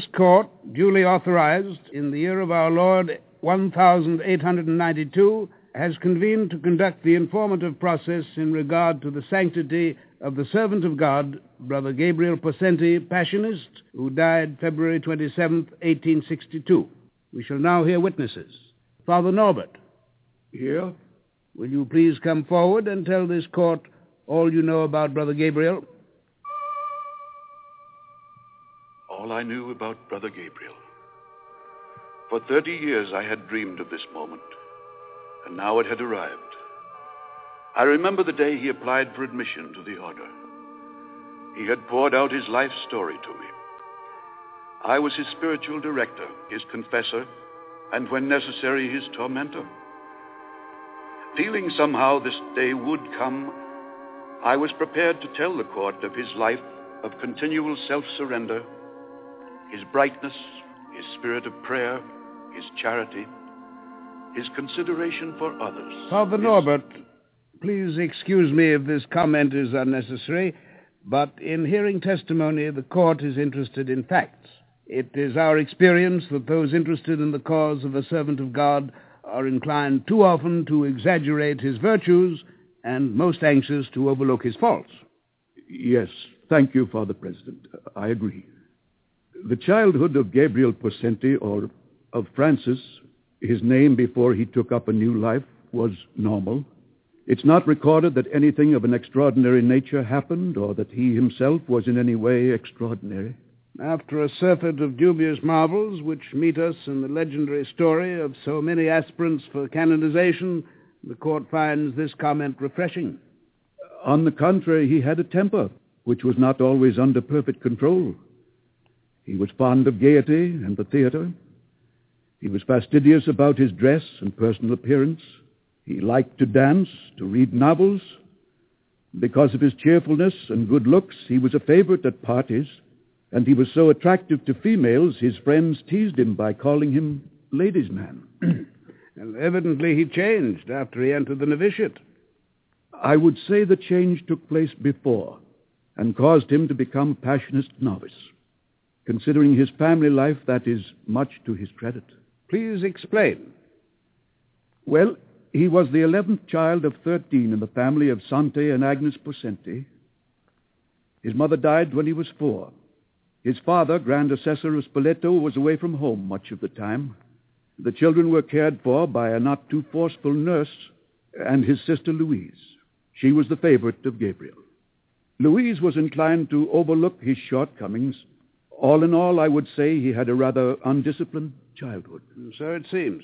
This court, duly authorized in the year of our Lord 1892, has convened to conduct the informative process in regard to the sanctity of the servant of God, Brother Gabriel Possenti, Passionist, who died February 27, 1862. We shall now hear witnesses. Father Norbert. Here. Will you please come forward and tell this court all you know about Brother Gabriel? I knew about Brother Gabriel. For 30 years I had dreamed of this moment, and now it had arrived. I remember the day he applied for admission to the order. He had poured out his life story to me. I was his spiritual director, his confessor, and when necessary, his tormentor. Feeling somehow this day would come, I was prepared to tell the court of his life of continual self-surrender, his brightness, his spirit of prayer, his charity, his consideration for others. Father his- Norbert, please excuse me if this comment is unnecessary, but in hearing testimony, the court is interested in facts. It is our experience that those interested in the cause of a servant of God are inclined too often to exaggerate his virtues and most anxious to overlook his faults. Yes, thank you, Father President. I agree. The childhood of Gabriel Possenti, or of Francis, his name before he took up a new life, was normal. It's not recorded that anything of an extraordinary nature happened or that he himself was in any way extraordinary. After a surfeit of dubious marvels which meet us in the legendary story of so many aspirants for canonization, the court finds this comment refreshing. On the contrary, he had a temper which was not always under perfect control. He was fond of gaiety and the theater. He was fastidious about his dress and personal appearance. He liked to dance, to read novels. Because of his cheerfulness and good looks, he was a favorite at parties, and he was so attractive to females, his friends teased him by calling him ladies' man. And evidently he changed after he entered the novitiate. I would say the change took place before and caused him to become a passionist novice. Considering his family life, that is much to his credit. Please explain. Well, he was the eleventh child of thirteen in the family of Sante and Agnes Possenti. His mother died when he was four. His father, Grand Assessor of Spoleto, was away from home much of the time. The children were cared for by a not too forceful nurse and his sister Louise. She was the favorite of Gabriel. Louise was inclined to overlook his shortcomings. All in all, I would say he had a rather undisciplined childhood. So it seems.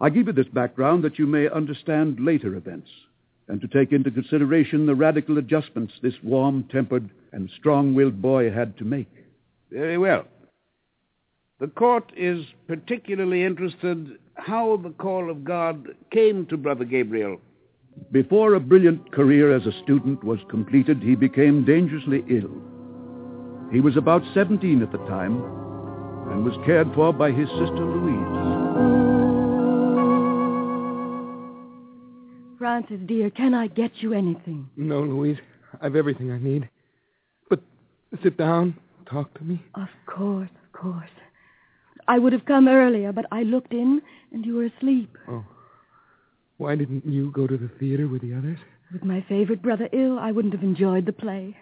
I give you this background that you may understand later events and to take into consideration the radical adjustments this warm-tempered and strong-willed boy had to make. Very well. The court is particularly interested how the call of God came to Brother Gabriel. Before a brilliant career as a student was completed, he became dangerously ill. He was about 17 at the time and was cared for by his sister Louise. Francis, dear, can I get you anything? No, Louise. I've everything I need. But sit down. Talk to me. Of course, of course. I would have come earlier, but I looked in and you were asleep. Oh. Why didn't you go to the theater with the others? With my favorite brother ill, I wouldn't have enjoyed the play.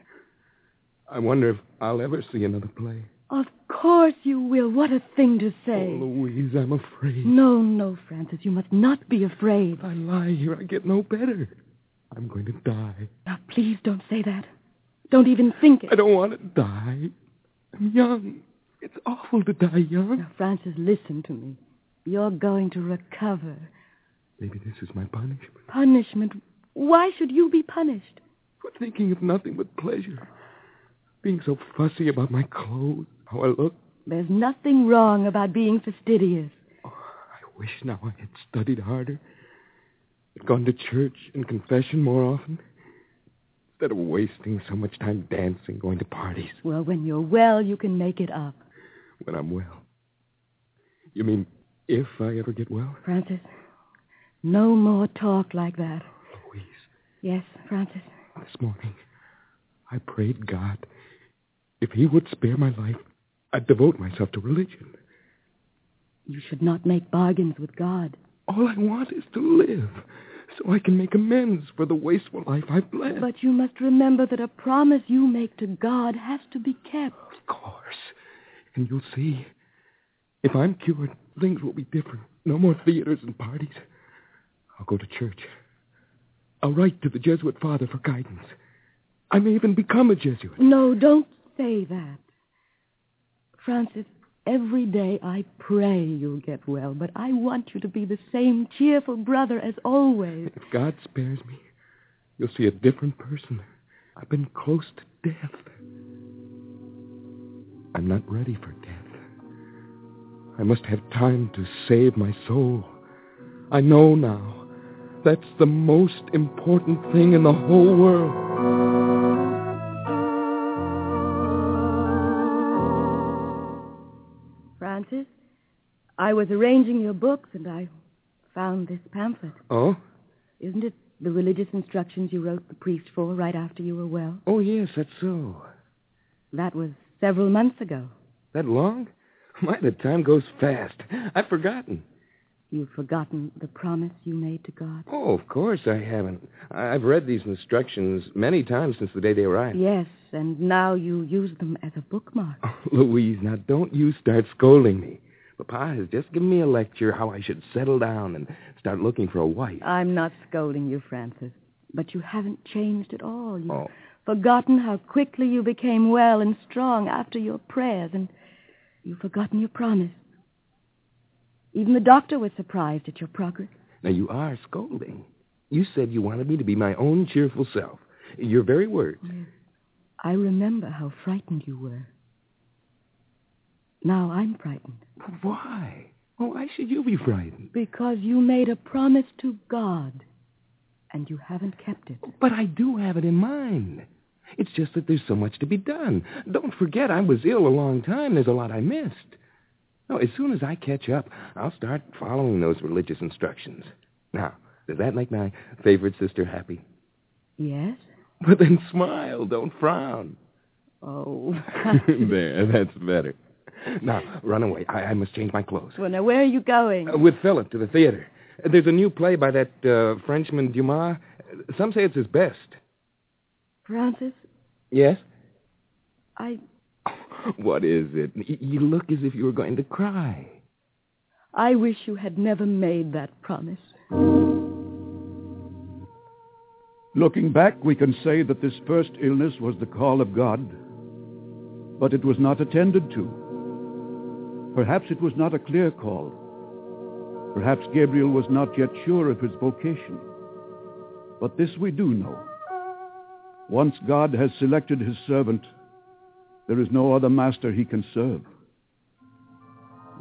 I wonder if I'll ever see another play. Of course you will. What a thing to say. Oh, Louise, I'm afraid. No, no, Francis. You must not be afraid. If I lie here, I get no better. I'm going to die. Now, please don't say that. Don't even think it. I don't want to die. I'm young. It's awful to die young. Now, Francis, listen to me. You're going to recover. Maybe this is my punishment. Punishment? Why should you be punished? For thinking of nothing but pleasure. Being so fussy about my clothes, how I look. There's nothing wrong about being fastidious. Oh, I wish now I had studied harder. Had gone to church and confession more often. Instead of wasting so much time dancing, going to parties. Well, when you're well, you can make it up. When I'm well. You mean if I ever get well? Francis, no more talk like that. Louise. Yes, Francis. This morning, I prayed God if he would spare my life, I'd devote myself to religion. You should not make bargains with God. All I want is to live, so I can make amends for the wasteful life I've led. But you must remember that a promise you make to God has to be kept. Of course. And you'll see. If I'm cured, things will be different. No more theaters and parties. I'll go to church. I'll write to the Jesuit father for guidance. I may even become a Jesuit. No, don't say that. Francis, every day I pray you'll get well, but I want you to be the same cheerful brother as always. If God spares me, you'll see a different person. I've been close to death. I'm not ready for death. I must have time to save my soul. I know now. That's the most important thing in the whole world. I was arranging your books and I found this pamphlet. Oh? Isn't it the religious instructions you wrote the priest for right after you were well? Oh, yes, that's so. That was several months ago. That long? Why, the time goes fast. I've forgotten. You've forgotten the promise you made to God? Oh, of course I haven't. I've read these instructions many times since the day they arrived. Yes, and now you use them as a bookmark. Oh, Louise, now don't you start scolding me. Papa has just given me a lecture how I should settle down and start looking for a wife. I'm not scolding you, Francis. But you haven't changed at all. You've Oh. forgotten how quickly you became well and strong after your prayers, and you've forgotten your promise. Even the doctor was surprised at your progress. Now, you are scolding. You said you wanted me to be my own cheerful self. Your very words. I remember how frightened you were. Now I'm frightened Why? Oh, why should you be frightened? because you made a promise to God, and you haven't kept it. But I do have it in mind. It's just that there's so much to be done. Don't forget, I was ill a long time. There's a lot I missed. No, as soon as I catch up, I'll start following those religious instructions. Now, does that make my favorite sister happy? Yes? But then smile, don't frown. Oh. there, that's better. Now, run away. I, I must change my clothes. well, now where are you going? Uh, with Philip to the theater. There's a new play by that uh, Frenchman Dumas. Some say it's his best. Francis, Yes? I What is it? You look as if you were going to cry. I wish you had never made that promise. Looking back, we can say that this first illness was the call of God, but it was not attended to. Perhaps it was not a clear call. Perhaps Gabriel was not yet sure of his vocation. But this we do know. Once God has selected his servant, there is no other master he can serve.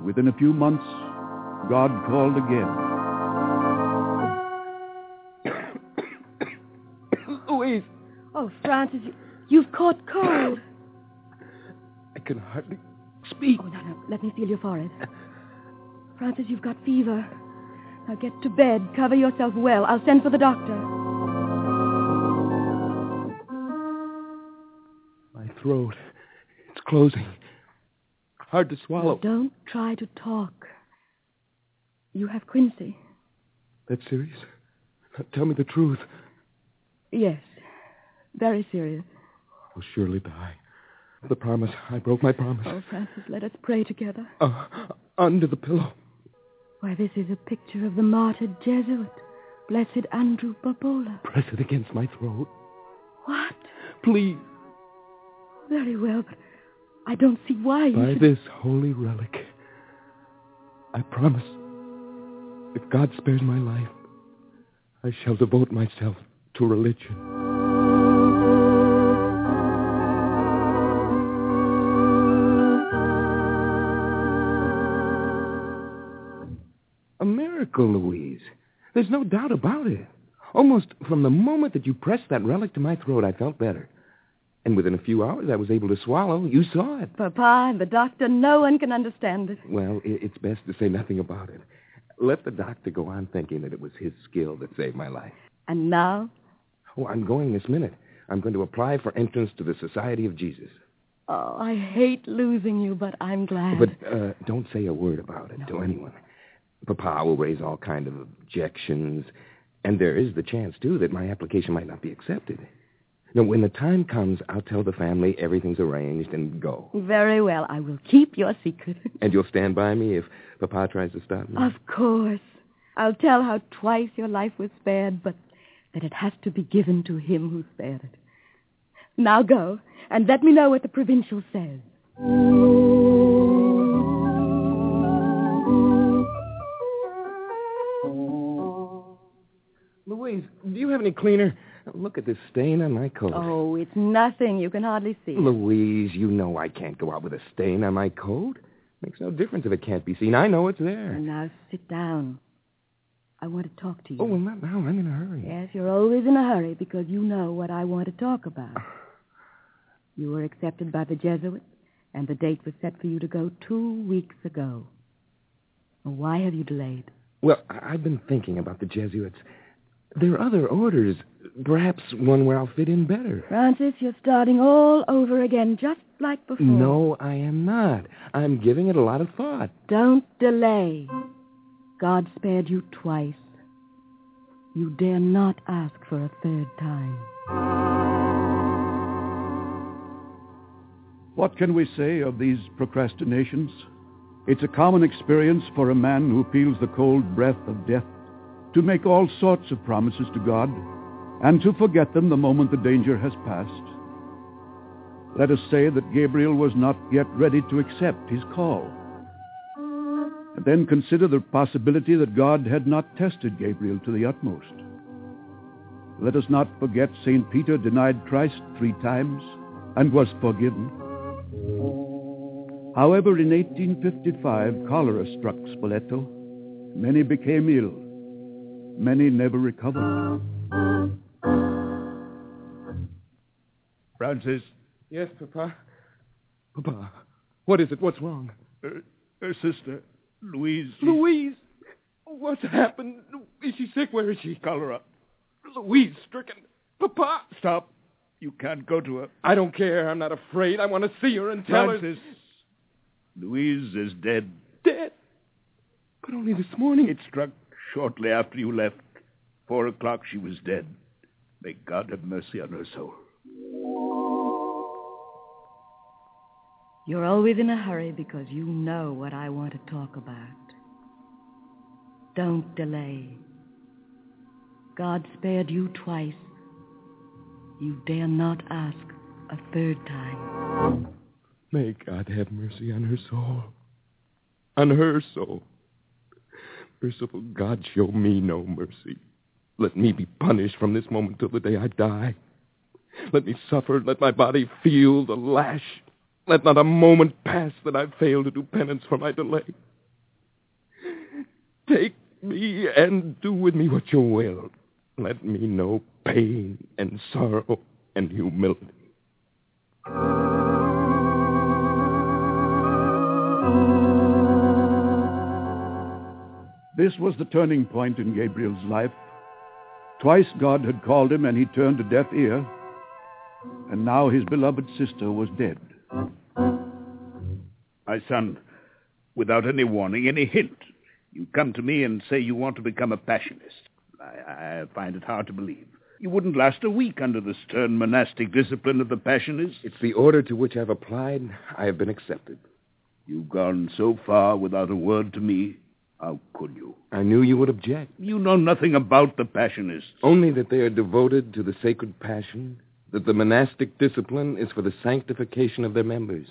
Within a few months, God called again. Louise, Oh, Francis, you, you've caught cold. I can hardly speak. Oh, no, no. Let me feel your forehead. Francis, you've got fever. Now get to bed. Cover yourself well. I'll send for the doctor. My throat. It's closing. Hard to swallow. Don't try to talk. You have quinsy. That serious? Tell me the truth. Yes. Very serious. I'll surely die. The promise. I broke my promise. Oh, Francis, let us pray together. Uh, under the pillow. Why, this is a picture of the martyred Jesuit, Blessed Andrew Bobola. Press it against my throat. What? Please. Very well, but I don't see why you By should... this holy relic, I promise, if God spares my life, I shall devote myself to religion. Miracle, Louise. There's no doubt about it. Almost from the moment that you pressed that relic to my throat, I felt better. And within a few hours, I was able to swallow. You saw it. Papa and the doctor, no one can understand it. Well, it's best to say nothing about it. Let the doctor go on thinking that it was his skill that saved my life. And now? Oh, I'm going this minute. I'm going to apply for entrance to the Society of Jesus. Oh, I hate losing you, but I'm glad. But uh, don't say a word about it to anyone. Papa will raise all kind of objections, and there is the chance, too, that my application might not be accepted. Now, when the time comes, I'll tell the family everything's arranged and go. Very well. I will keep your secret. And you'll stand by me if Papa tries to stop me? Of course. I'll tell how twice your life was spared, but that it has to be given to him who spared it. Now go, and let me know what the provincial says. Louise, do you have any cleaner? Look at this stain on my coat. Oh, it's nothing. You can hardly see. Louise, you know I can't go out with a stain on my coat. Makes no difference if it can't be seen. I know it's there. Now sit down. I want to talk to you. Oh, well, not now. I'm in a hurry. Yes, you're always in a hurry because you know what I want to talk about. You were accepted by the Jesuits, and the date was set for you to go two weeks ago. Well, why have you delayed? Well, I've been thinking about the Jesuits. There are other orders. Perhaps one where I'll fit in better. Francis, you're starting all over again, just like before. No, I am not. I'm giving it a lot of thought. Don't delay. God spared you twice. You dare not ask for a third time. What can we say of these procrastinations? It's a common experience for a man who feels the cold breath of death to make all sorts of promises to God and to forget them the moment the danger has passed. Let us say that Gabriel was not yet ready to accept his call. And then consider the possibility that God had not tested Gabriel to the utmost. Let us not forget St. Peter denied Christ three times and was forgiven. However, in 1855, cholera struck Spoleto. Many became ill. Many never recovered. Francis, Yes, Papa. Papa, what is it? What's wrong? her, her sister, Louise. Louise! What's happened? Is she sick? Where is she? Cholera. Louise stricken. Papa! Stop. You can't go to her. I don't care. I'm not afraid. I want to see her and tell her. Francis, Louise is dead. Dead. But only this morning. It struck shortly after you left. Four o'clock, she was dead. May God have mercy on her soul. You're always in a hurry because you know what I want to talk about. Don't delay. God spared you twice. You dare not ask a third time. May God have mercy on her soul. On her soul. Merciful God, show me no mercy. Let me be punished from this moment till the day I die. Let me suffer. Let my body feel the lash. Let not a moment pass that I fail to do penance for my delay. Take me and do with me what you will. Let me know pain and sorrow and humility. This was the turning point in Gabriel's life. Twice God had called him and he turned a deaf ear, and now his beloved sister was dead. My son, without any warning, any hint, you come to me and say you want to become a passionist. I, I find it hard to believe. You wouldn't last a week under the stern monastic discipline of the passionists. It's the order to which I've applied. I have been accepted. You've gone so far without a word to me. How could you? I knew you would object. You know nothing about the passionists. Only that they are devoted to the sacred passion, that the monastic discipline is for the sanctification of their members.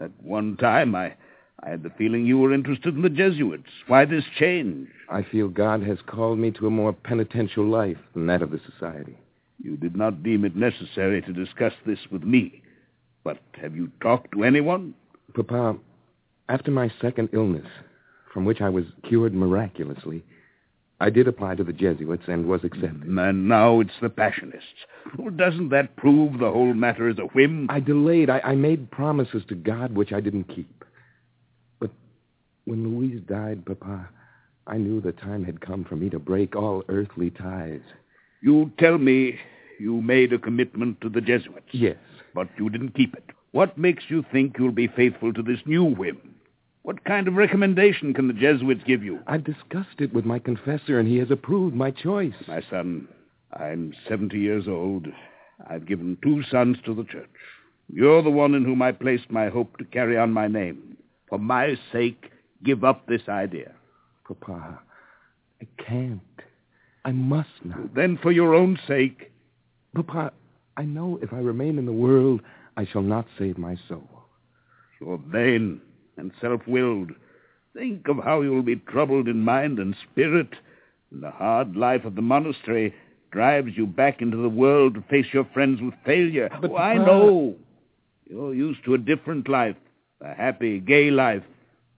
At one time, I, I had the feeling you were interested in the Jesuits. Why this change? I feel God has called me to a more penitential life than that of the society. You did not deem it necessary to discuss this with me. But have you talked to anyone? Papa, after my second illness, from which I was cured miraculously, I did apply to the Jesuits and was accepted. And now it's the Passionists. Well, doesn't that prove the whole matter is a whim? I delayed. I, I made promises to God which I didn't keep. But when Louise died, Papa, I knew the time had come for me to break all earthly ties. You tell me you made a commitment to the Jesuits. Yes. But you didn't keep it. What makes you think you'll be faithful to this new whim? What kind of recommendation can the Jesuits give you? I've discussed it with my confessor, and he has approved my choice. My son, I'm 70 years old. I've given two sons to the church. You're the one in whom I placed my hope to carry on my name. For my sake, give up this idea. Papa, I can't. I must not. Then for your own sake. Papa, I know if I remain in the world, I shall not save my soul. You're vain and self-willed. Think of how you'll be troubled in mind and spirit. And the hard life of the monastery drives you back into the world to face your friends with failure. But oh, I know. You're used to a different life, a happy, gay life.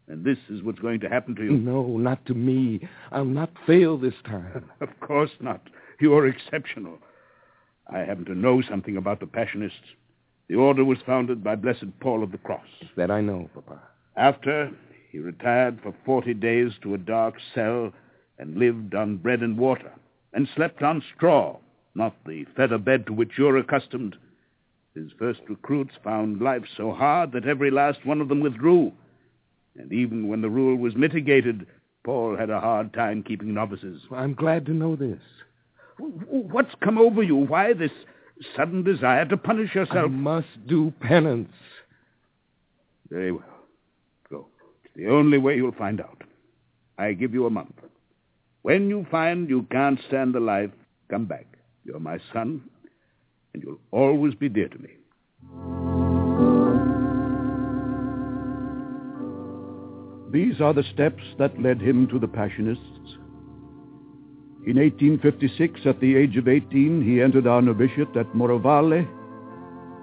And this is what's going to happen to you. No, not to me. I'll not fail this time. Of course not. You're exceptional. I happen to know something about the Passionists. The order was founded by Blessed Paul of the Cross. That I know, Papa. After, he retired for 40 days to a dark cell and lived on bread and water and slept on straw, not the feather bed to which you're accustomed. His first recruits found life so hard that every last one of them withdrew. And even when the rule was mitigated, Paul had a hard time keeping novices. I'm glad to know this. What's come over you? Why this sudden desire to punish yourself? I must do penance. Very well. The only way you'll find out. I give you a month. When you find you can't stand the life, come back. You're my son, and you'll always be dear to me. These are the steps that led him to the Passionists. In 1856, at the age of 18, he entered our novitiate at Morrovalle,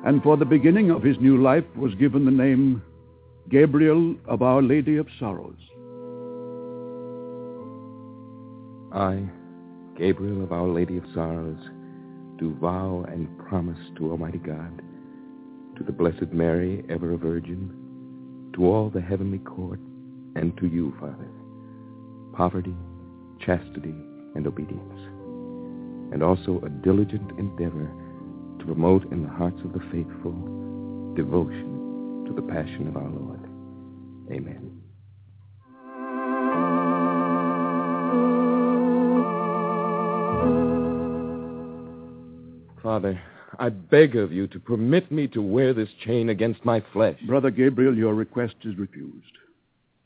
and for the beginning of his new life was given the name Gabriel of Our Lady of Sorrows. I, Gabriel of Our Lady of Sorrows, do vow and promise to Almighty God, to the Blessed Mary, ever a Virgin, to all the heavenly court, and to you, Father, poverty, chastity, and obedience, and also a diligent endeavor to promote in the hearts of the faithful devotion to the passion of our Lord. Father, I beg of you to permit me to wear this chain against my flesh. Brother Gabriel, your request is refused.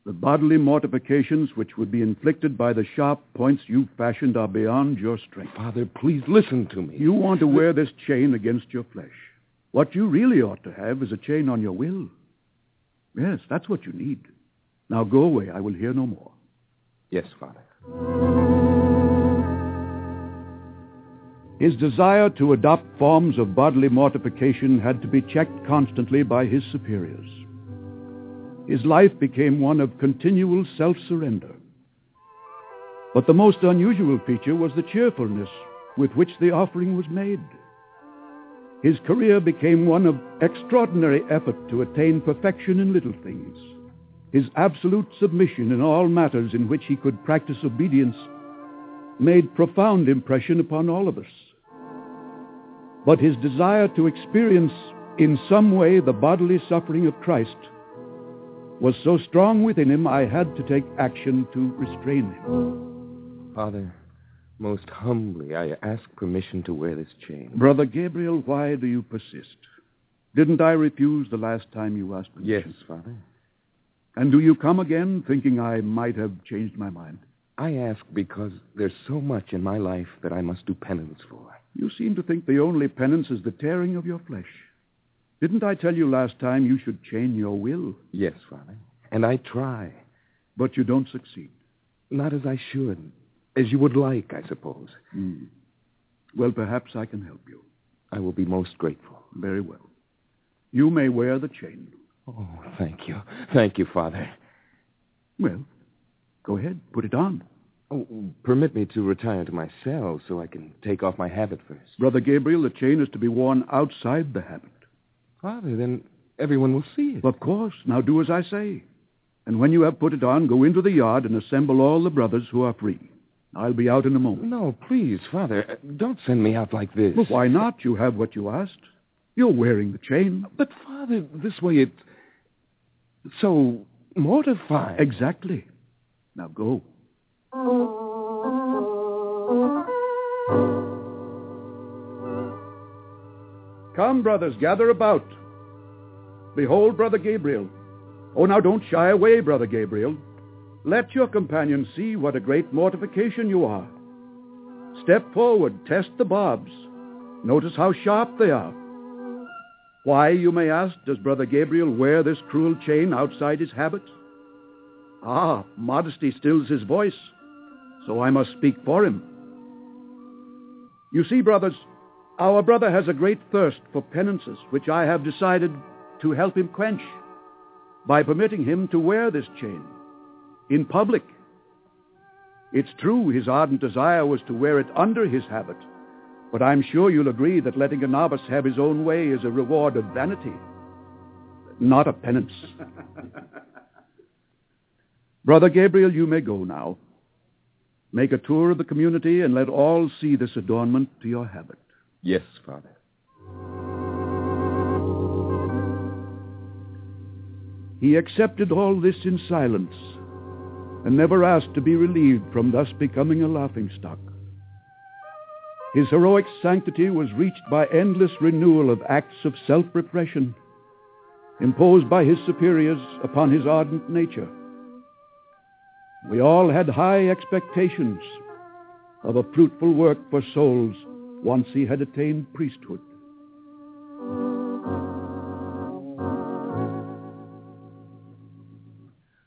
The bodily mortifications which would be inflicted by the sharp points you fashioned are beyond your strength. Father, please listen to me. You want to wear this chain against your flesh. What you really ought to have is a chain on your will. Yes, that's what you need. Now go away. I will hear no more. Yes, Father. His desire to adopt forms of bodily mortification had to be checked constantly by his superiors. His life became one of continual self-surrender. But the most unusual feature was the cheerfulness with which the offering was made. His career became one of extraordinary effort to attain perfection in little things. His absolute submission in all matters in which he could practice obedience made profound impression upon all of us. But his desire to experience in some way the bodily suffering of Christ was so strong within him I had to take action to restrain him. Father, most humbly I ask permission to wear this chain. Brother Gabriel, why do you persist? Didn't I refuse the last time you asked permission? Yes, Father. And do you come again thinking I might have changed my mind? I ask because there's so much in my life that I must do penance for. You seem to think the only penance is the tearing of your flesh. Didn't I tell you last time you should chain your will? Yes, Father. And I try. But you don't succeed. Not as I should. As you would like, I suppose. Hmm. Well, perhaps I can help you. I will be most grateful. Very well. You may wear the chain. Oh, thank you. Thank you, Father. Well, go ahead. Put it on. Oh, permit me to retire to my cell so I can take off my habit first. Brother Gabriel, the chain is to be worn outside the habit. Father, then everyone will see it. Of course. Now do as I say. And when you have put it on, go into the yard and assemble all the brothers who are free. I'll be out in a moment. No, please, Father, don't send me out like this. Well, why not? You have what you asked. You're wearing the chain. But, Father, this way it's so mortifying. Exactly. Now go. Come, brothers, gather about. Behold, Brother Gabriel. Oh, now don't shy away, Brother Gabriel. Let your companions see what a great mortification you are. Step forward, test the barbs. Notice how sharp they are. Why, you may ask, does Brother Gabriel wear this cruel chain outside his habit? Ah, modesty stills his voice, so I must speak for him. You see, brothers, our brother has a great thirst for penances, which I have decided to help him quench by permitting him to wear this chain in public. It's true his ardent desire was to wear it under his habit, but I'm sure you'll agree that letting a novice have his own way is a reward of vanity, not a penance. Brother Gabriel, you may go now. Make a tour of the community and let all see this adornment to your habit. Yes, Father. He accepted all this in silence and never asked to be relieved from thus becoming a laughingstock. His heroic sanctity was reached by endless renewal of acts of self-repression imposed by his superiors upon his ardent nature. We all had high expectations of a fruitful work for souls once he had attained priesthood.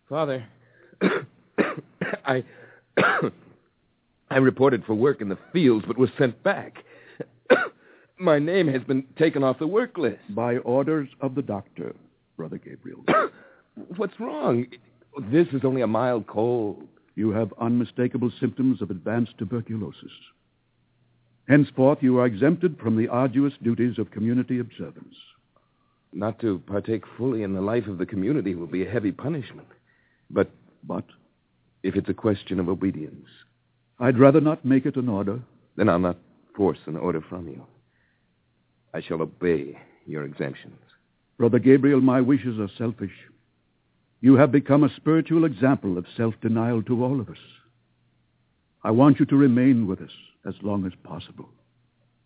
Father, I I reported for work in the fields but was sent back. My name has been taken off the work list. By orders of the doctor, Brother Gabriel. What's wrong? This is only a mild cold. You have unmistakable symptoms of advanced tuberculosis. Henceforth, you are exempted from the arduous duties of community observance. Not to partake fully in the life of the community will be a heavy punishment. But, But if it's a question of obedience, I'd rather not make it an order. then I'll not force an order from you. I shall obey your exemptions. Brother Gabriel, my wishes are selfish. You have become a spiritual example of self-denial to all of us. I want you to remain with us as long as possible.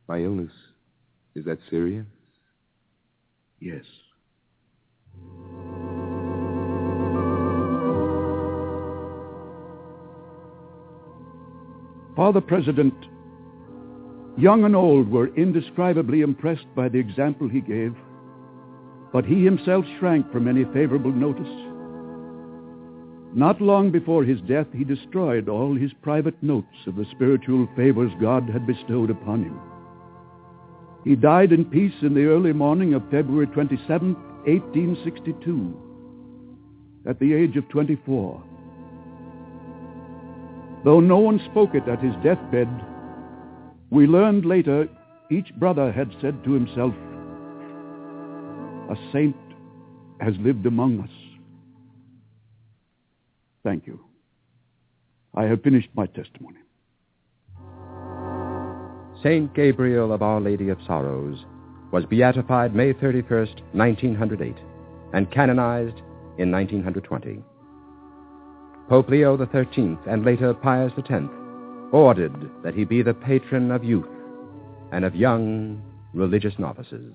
My illness, is that serious? Yes. Father President, young and old were indescribably impressed by the example he gave, but he himself shrank from any favorable notice not long before his death, he destroyed all his private notes of the spiritual favors God had bestowed upon him. He died in peace in the early morning of February 27, 1862, at the age of 24. Though no one spoke it at his deathbed, we learned later each brother had said to himself, a saint has lived among us. Thank you. I have finished my testimony. Saint Gabriel of Our Lady of Sorrows was beatified May 31st, 1908, and canonized in 1920. Pope Leo XIII and later Pius X ordered that he be the patron of youth and of young religious novices.